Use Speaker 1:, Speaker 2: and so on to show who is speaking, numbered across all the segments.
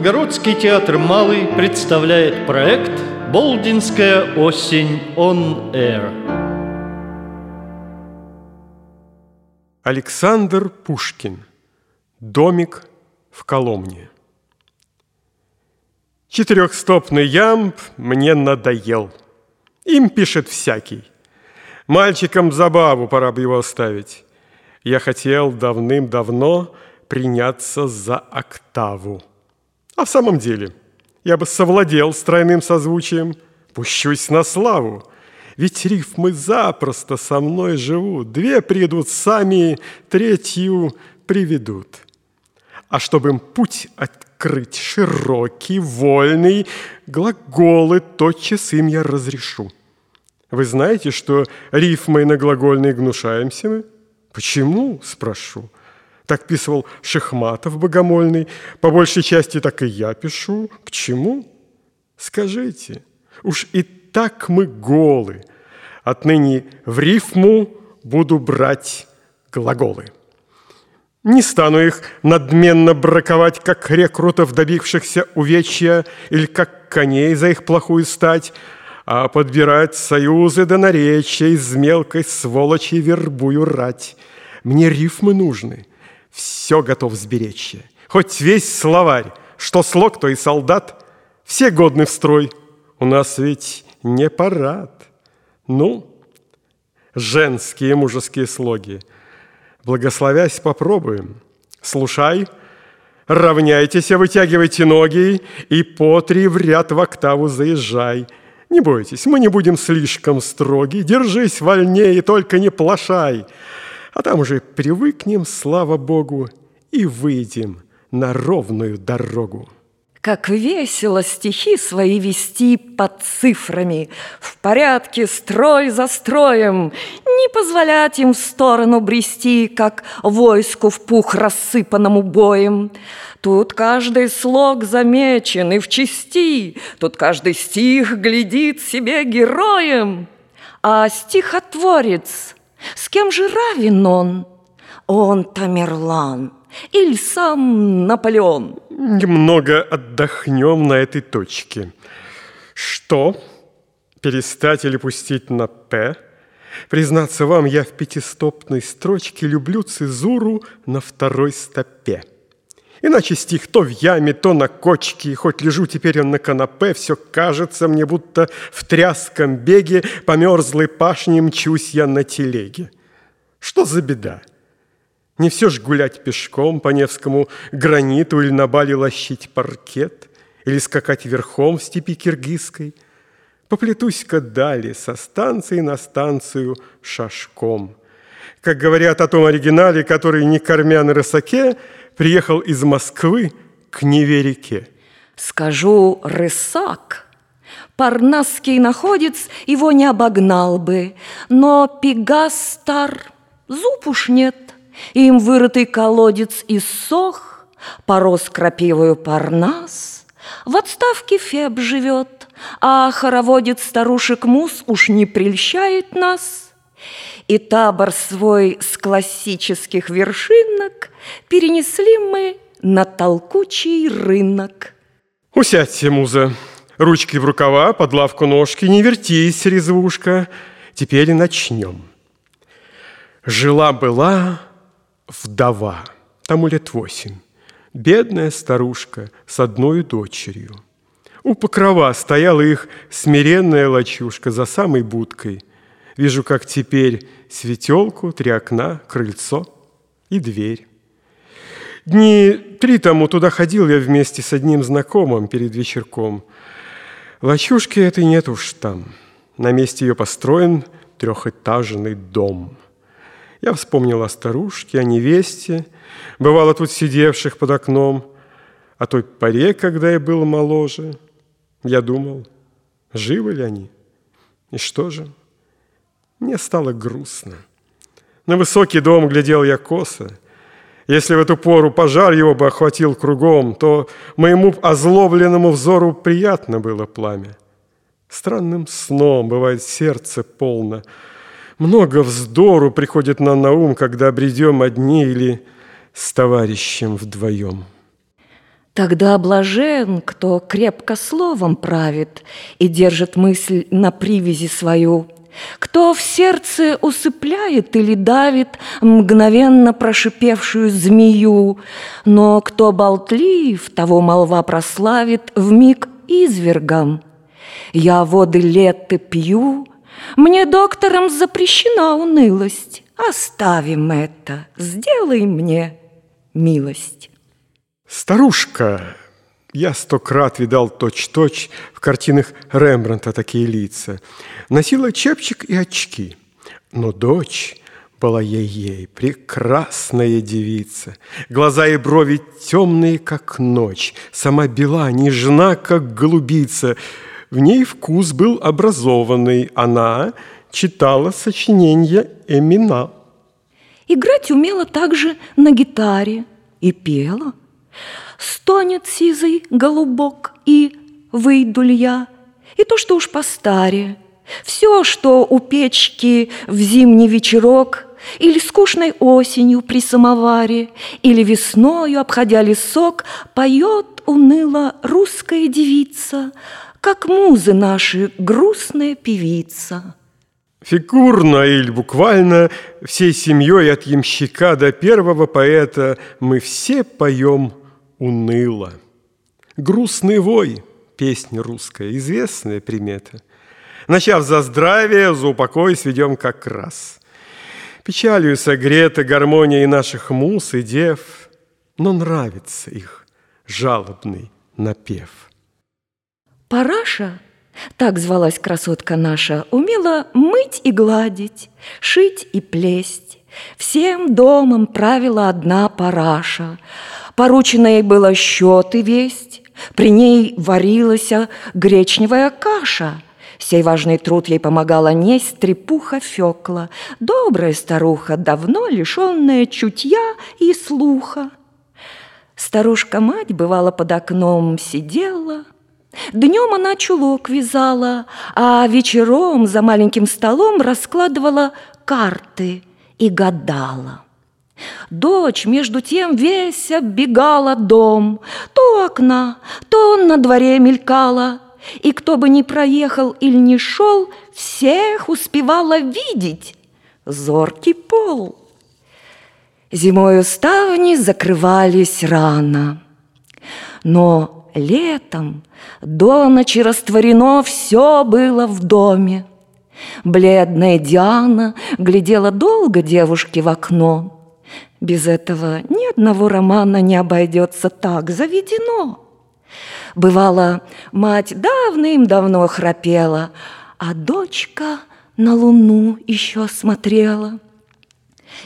Speaker 1: Новгородский театр «Малый» представляет проект «Болдинская осень on Air».
Speaker 2: Александр Пушкин. Домик в Коломне. Четырехстопный ямб мне надоел. Им пишет всякий. Мальчикам забаву пора бы его оставить. Я хотел давным-давно приняться за октаву. А в самом деле, я бы совладел с тройным созвучием, пущусь на славу. Ведь рифмы запросто со мной живут, две придут сами, третью приведут. А чтобы им путь открыть широкий, вольный, глаголы тотчас им я разрешу. Вы знаете, что рифмой на глагольной гнушаемся мы? Почему, спрошу? Так писывал Шахматов богомольный. По большей части так и я пишу. К чему? Скажите, уж и так мы голы. Отныне в рифму буду брать глаголы. Не стану их надменно браковать, как рекрутов, добившихся увечья, или как коней за их плохую стать, а подбирать союзы до наречия из мелкой сволочи вербую рать. Мне рифмы нужны, все готов сберечь. Хоть весь словарь, что слог, то и солдат, все годны в строй. У нас ведь не парад. Ну, женские мужеские слоги. Благословясь, попробуем. Слушай, равняйтесь, вытягивайте ноги и по три в ряд в октаву заезжай. Не бойтесь, мы не будем слишком строги. Держись вольнее, только не плашай а там уже привыкнем, слава Богу, и выйдем на ровную дорогу.
Speaker 3: Как весело стихи свои вести под цифрами, В порядке строй за строем, Не позволять им в сторону брести, Как войску в пух рассыпанному боем. Тут каждый слог замечен и в части, Тут каждый стих глядит себе героем, А стихотворец с кем же равен он? Он Тамерлан или сам Наполеон?
Speaker 2: Немного отдохнем на этой точке. Что? Перестать или пустить на «п»? Признаться вам, я в пятистопной строчке люблю цезуру на второй стопе. Иначе стих то в яме, то на кочке, и хоть лежу теперь он на канапе, все кажется мне, будто в тряском беге по мерзлой пашне мчусь я на телеге. Что за беда? Не все ж гулять пешком по Невскому граниту или на бале лощить паркет, или скакать верхом в степи киргизской. Поплетусь-ка далее со станции на станцию шашком. Как говорят о том оригинале, который не кормя на рысаке, приехал из Москвы к Неве-реке.
Speaker 3: Скажу «рысак». Парнасский находец его не обогнал бы, но Пегас стар, зуб уж нет, им вырытый колодец иссох, порос крапивою Парнас, в отставке Феб живет, а хороводец старушек Мус уж не прельщает нас – и табор свой с классических вершинок перенесли мы на толкучий рынок.
Speaker 2: Усядьте, муза, ручки в рукава, под лавку ножки, не вертись, резвушка. Теперь начнем. Жила-была вдова, тому лет восемь, бедная старушка с одной дочерью. У покрова стояла их смиренная лачушка за самой будкой – Вижу, как теперь светелку, три окна, крыльцо и дверь. Дни три тому туда ходил я вместе с одним знакомым перед вечерком. Лачушки этой нет уж там. На месте ее построен трехэтажный дом. Я вспомнил о старушке, о невесте, бывало тут сидевших под окном, о той поре, когда я был моложе. Я думал, живы ли они? И что же? Мне стало грустно. На высокий дом глядел я косо. Если в эту пору пожар его бы охватил кругом, то моему озлобленному взору приятно было пламя. Странным сном бывает сердце полно. Много вздору приходит нам на ум, когда бредем одни или с товарищем вдвоем.
Speaker 3: Тогда блажен, кто крепко словом правит и держит мысль на привязи свою, кто в сердце усыпляет или давит мгновенно прошипевшую змею, но кто болтлив, того молва прославит в миг извергом. Я воды лета пью, мне доктором запрещена унылость. Оставим это, сделай мне милость.
Speaker 2: Старушка, я сто крат видал точь-точь в картинах Рембранта такие лица. Носила чепчик и очки. Но дочь была ей-ей, прекрасная девица. Глаза и брови темные, как ночь. Сама бела, нежна, как голубица. В ней вкус был образованный. Она читала сочинения Эмина.
Speaker 3: Играть умела также на гитаре и пела. Стонет сизый голубок, и выйду ли я, и то, что уж постаре. Все, что у печки в зимний вечерок или скучной осенью при самоваре, или весною, обходя лесок, поет уныло русская девица, как музы наши грустная певица.
Speaker 2: Фигурно или буквально всей семьей от ямщика до первого поэта мы все поем уныло. Грустный вой – песня русская, известная примета. Начав за здравие, за упокой сведем как раз. Печалью согрета гармония наших мус и дев, но нравится их жалобный напев.
Speaker 3: Параша так звалась красотка наша, умела мыть и гладить, шить и плесть. Всем домом правила одна параша. Поручено ей было счет и весть, при ней варилась гречневая каша. Сей важный труд ей помогала несть трепуха Фёкла, добрая старуха, давно лишенная чутья и слуха. Старушка-мать бывала под окном, сидела – Днем она чулок вязала, а вечером за маленьким столом раскладывала карты и гадала. Дочь, между тем, весь оббегала дом, То окна, то на дворе мелькала, И кто бы ни проехал или не шел, Всех успевала видеть зоркий пол. Зимою ставни закрывались рано, Но летом до ночи растворено все было в доме. Бледная Диана глядела долго девушке в окно. Без этого ни одного романа не обойдется так, заведено. Бывало, мать давным-давно храпела, а дочка на луну еще смотрела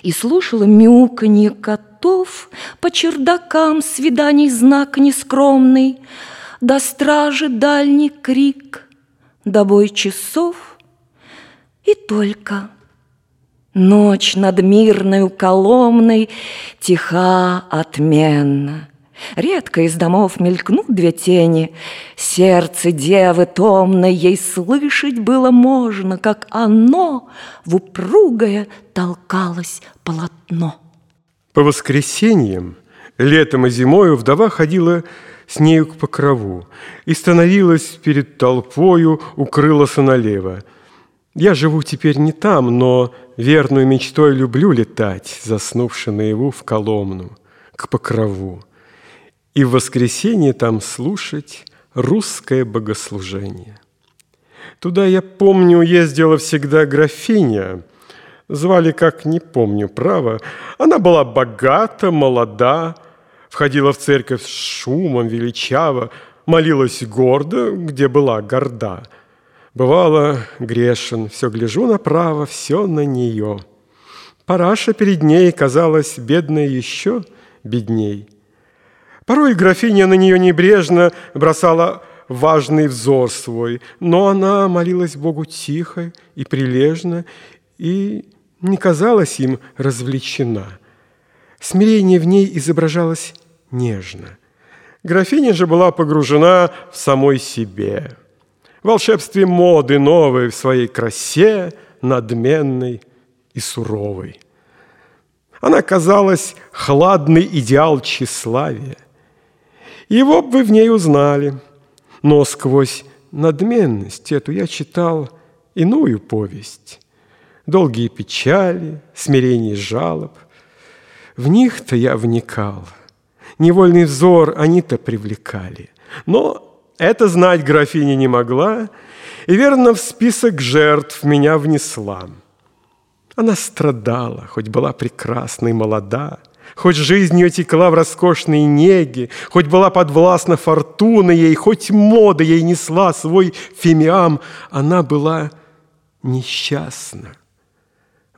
Speaker 3: и слушала мяуканье котов по чердакам свиданий знак нескромный, до стражи дальний крик, до бой часов и только. Ночь над мирной Коломной тиха отменно. Редко из домов мелькнут две тени, Сердце девы томной ей слышать было можно, Как оно в упругое толкалось полотно.
Speaker 2: По воскресеньям, летом и зимою вдова ходила с нею к покрову и становилась перед толпою, укрылась налево. Я живу теперь не там, но верную мечтой люблю летать, заснувши наяву в Коломну, к покрову и в воскресенье там слушать русское богослужение. Туда, я помню, ездила всегда графиня, звали, как не помню, право. Она была богата, молода, входила в церковь с шумом, величаво, молилась гордо, где была горда. Бывало, грешен, все гляжу направо, все на нее. Параша перед ней казалась бедной еще бедней – Порой графиня на нее небрежно бросала важный взор свой, но она молилась Богу тихо и прилежно, и не казалась им развлечена. Смирение в ней изображалось нежно. Графиня же была погружена в самой себе, волшебстве моды новой, в своей красе, надменной и суровой. Она казалась хладный идеал тщеславия. Его бы вы в ней узнали. Но сквозь надменность эту я читал иную повесть. Долгие печали, смирение жалоб. В них-то я вникал. Невольный взор они-то привлекали. Но это знать графиня не могла, и верно в список жертв меня внесла. Она страдала, хоть была прекрасна и молода, Хоть жизнь ее текла в роскошной неге, Хоть была подвластна фортуна ей, Хоть мода ей несла свой фимиам, Она была несчастна.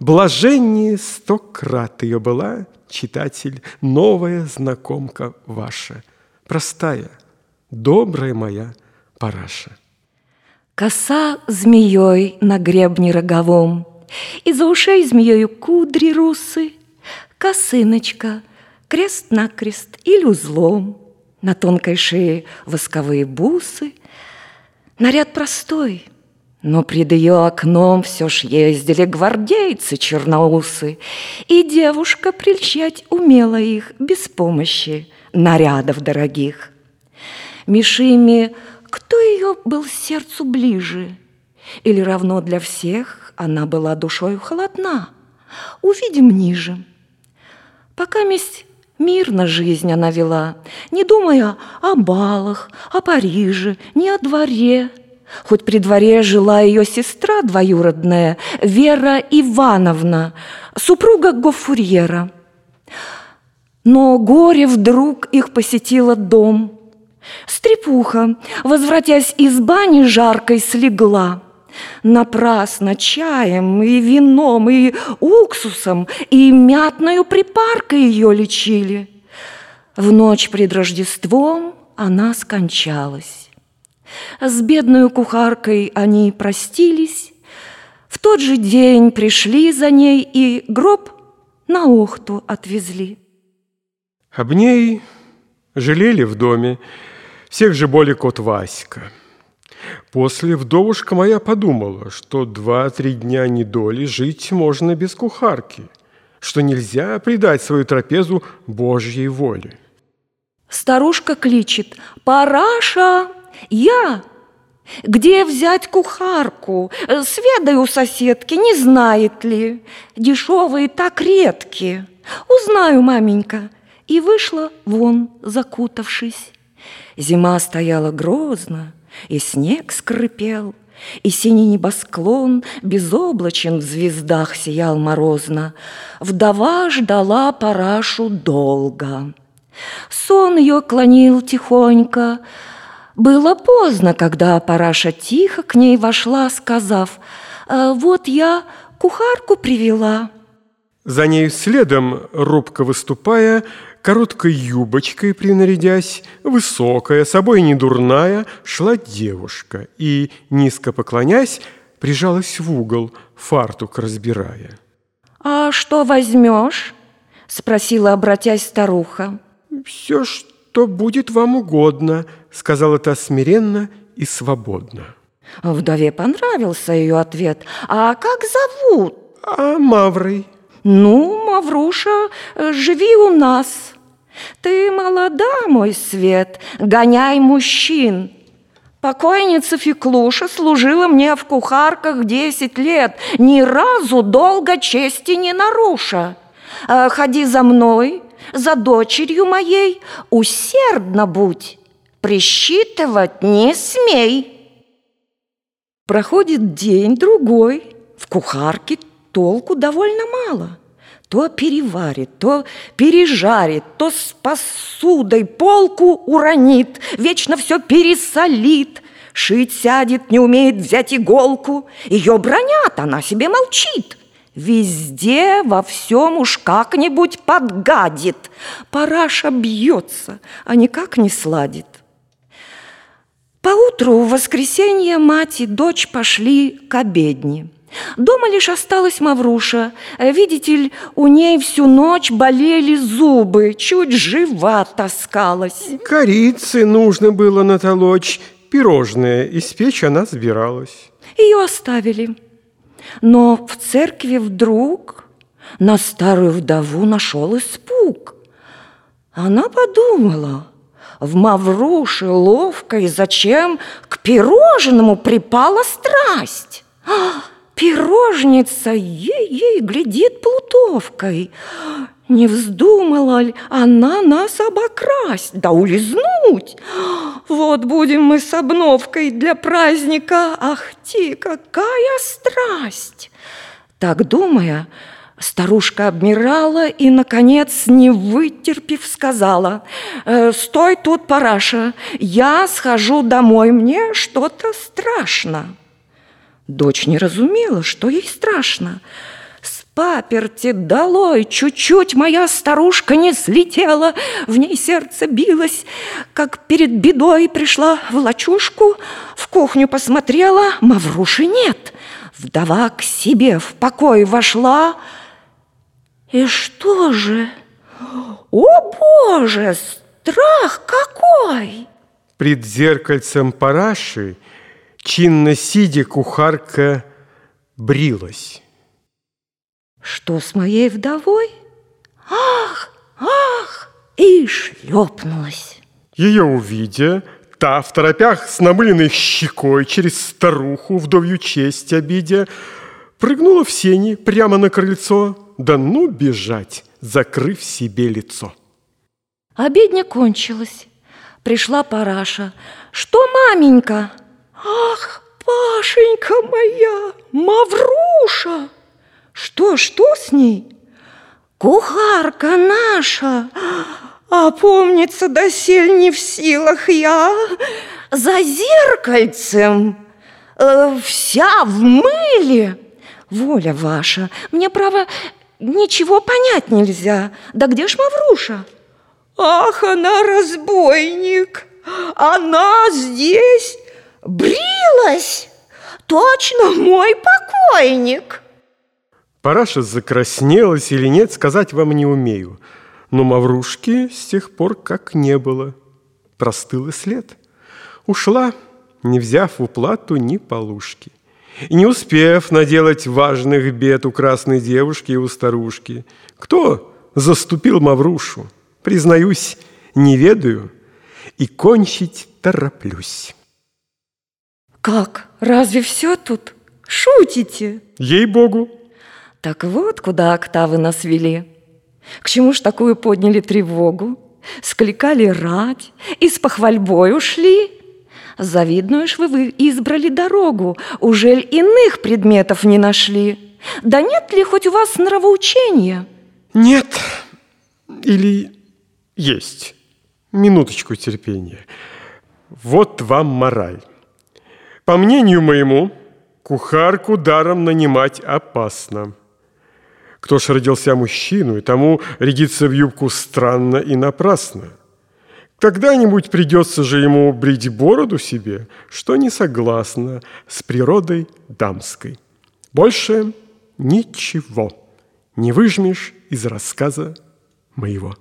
Speaker 2: Блаженнее сто крат ее была, читатель, Новая знакомка ваша, Простая, добрая моя параша.
Speaker 3: Коса змеей на гребне роговом, Из-за ушей змеёю кудри русы, Косыночка, крест-накрест или узлом, На тонкой шее восковые бусы. Наряд простой, но пред ее окном Все ж ездили гвардейцы черноусы, И девушка прельщать умела их Без помощи нарядов дорогих. Мишими кто ее был сердцу ближе? Или равно для всех она была душою холодна? Увидим ниже. Пока месть мирно жизнь она вела, Не думая о балах, о Париже, ни о дворе. Хоть при дворе жила ее сестра двоюродная, Вера Ивановна, супруга Гофурьера. Но горе вдруг их посетило дом – Стрепуха, возвратясь из бани жаркой, слегла. Напрасно чаем и вином, и уксусом, и мятною припаркой ее лечили. В ночь пред Рождеством она скончалась. С бедной кухаркой они простились. В тот же день пришли за ней и гроб на Охту отвезли.
Speaker 2: Об ней жалели в доме, всех же более кот Васька. После вдовушка моя подумала, что два-три дня недоли жить можно без кухарки, что нельзя предать свою трапезу Божьей воле.
Speaker 3: Старушка кличет «Параша! Я!» Где взять кухарку? Сведай у соседки, не знает ли. Дешевые так редкие. Узнаю, маменька. И вышла вон, закутавшись. Зима стояла грозно, и снег скрипел, и синий небосклон безоблачен в звездах сиял морозно. Вдова ждала парашу долго. Сон ее клонил тихонько. Было поздно, когда параша тихо к ней вошла, сказав, «А «Вот я кухарку привела».
Speaker 2: За нею следом, робко выступая, Короткой юбочкой принарядясь, высокая, собой не дурная, шла девушка и, низко поклонясь, прижалась в угол, фартук разбирая.
Speaker 3: «А что возьмешь?» – спросила, обратясь старуха.
Speaker 2: «Все, что будет вам угодно», – сказала та смиренно и свободно.
Speaker 3: Вдове понравился ее ответ. «А как зовут?»
Speaker 2: «А Маврой».
Speaker 3: «Ну, Мавруша, живи у нас». Ты молода, мой свет, гоняй мужчин. Покойница Феклуша служила мне в кухарках десять лет, ни разу долго чести не наруша. А, ходи за мной, за дочерью моей, усердно будь, присчитывать не смей. Проходит день, другой, в кухарке толку довольно мало – то переварит, то пережарит, то с посудой полку уронит, вечно все пересолит. Шить сядет, не умеет взять иголку, ее бронят, она себе молчит. Везде, во всем уж как-нибудь подгадит. Параша бьется, а никак не сладит. Поутру в воскресенье мать и дочь пошли к обедне. Дома лишь осталась Мавруша. Видите ли, у ней всю ночь болели зубы, чуть жива таскалась.
Speaker 2: Корицы нужно было натолочь, пирожное испечь она собиралась.
Speaker 3: Ее оставили. Но в церкви вдруг на старую вдову нашел испуг. Она подумала, В Мавруши ловкой зачем к пирожному припала страсть? А, пирожница ей-ей глядит плутовкой. Не вздумала ли она нас обокрасть, да улизнуть? Вот будем мы с обновкой для праздника, ах ти, какая страсть! Так думая, старушка обмирала и, наконец, не вытерпев, сказала, «Э, «Стой тут, параша, я схожу домой, мне что-то страшно». Дочь не разумела, что ей страшно – паперти долой, чуть-чуть моя старушка не слетела, в ней сердце билось, как перед бедой пришла в лачушку, в кухню посмотрела, Мавруши нет. Вдова к себе в покой вошла, и что же? О, Боже, страх какой!
Speaker 2: Пред зеркальцем параши, чинно сидя, кухарка брилась.
Speaker 3: Что с моей вдовой? Ах, ах! И шлепнулась.
Speaker 2: Ее увидя, та в торопях с намыленной щекой через старуху вдовью честь обидя, прыгнула в сени прямо на крыльцо, да ну бежать, закрыв себе лицо.
Speaker 3: Обедня кончилась. Пришла параша. Что, маменька? Ах, Пашенька моя, Мавруша! Что, что с ней? Кухарка наша, а помнится досель не в силах я за зеркальцем, э, вся в мыле. Воля ваша, мне, право, ничего понять нельзя. Да где ж Мавруша? Ах, она разбойник, она здесь брилась, точно мой покойник.
Speaker 2: Параша закраснелась или нет, сказать вам не умею. Но Маврушки с тех пор как не было. Простыл и след. Ушла, не взяв уплату ни полушки. И не успев наделать важных бед у красной девушки и у старушки. Кто заступил Маврушу? Признаюсь, не ведаю и кончить тороплюсь.
Speaker 3: Как? Разве все тут? Шутите?
Speaker 2: Ей-богу,
Speaker 3: так вот, куда октавы нас вели. К чему ж такую подняли тревогу? Скликали рать и с похвальбой ушли. Завидную ж вы, вы избрали дорогу, ужель иных предметов не нашли? Да нет ли хоть у вас нравоучения?
Speaker 2: Нет. Или есть. Минуточку терпения. Вот вам мораль. По мнению моему, кухарку даром нанимать опасно. Кто ж родился мужчину, и тому рядиться в юбку странно и напрасно. Когда-нибудь придется же ему брить бороду себе, что не согласно с природой дамской. Больше ничего не выжмешь из рассказа моего.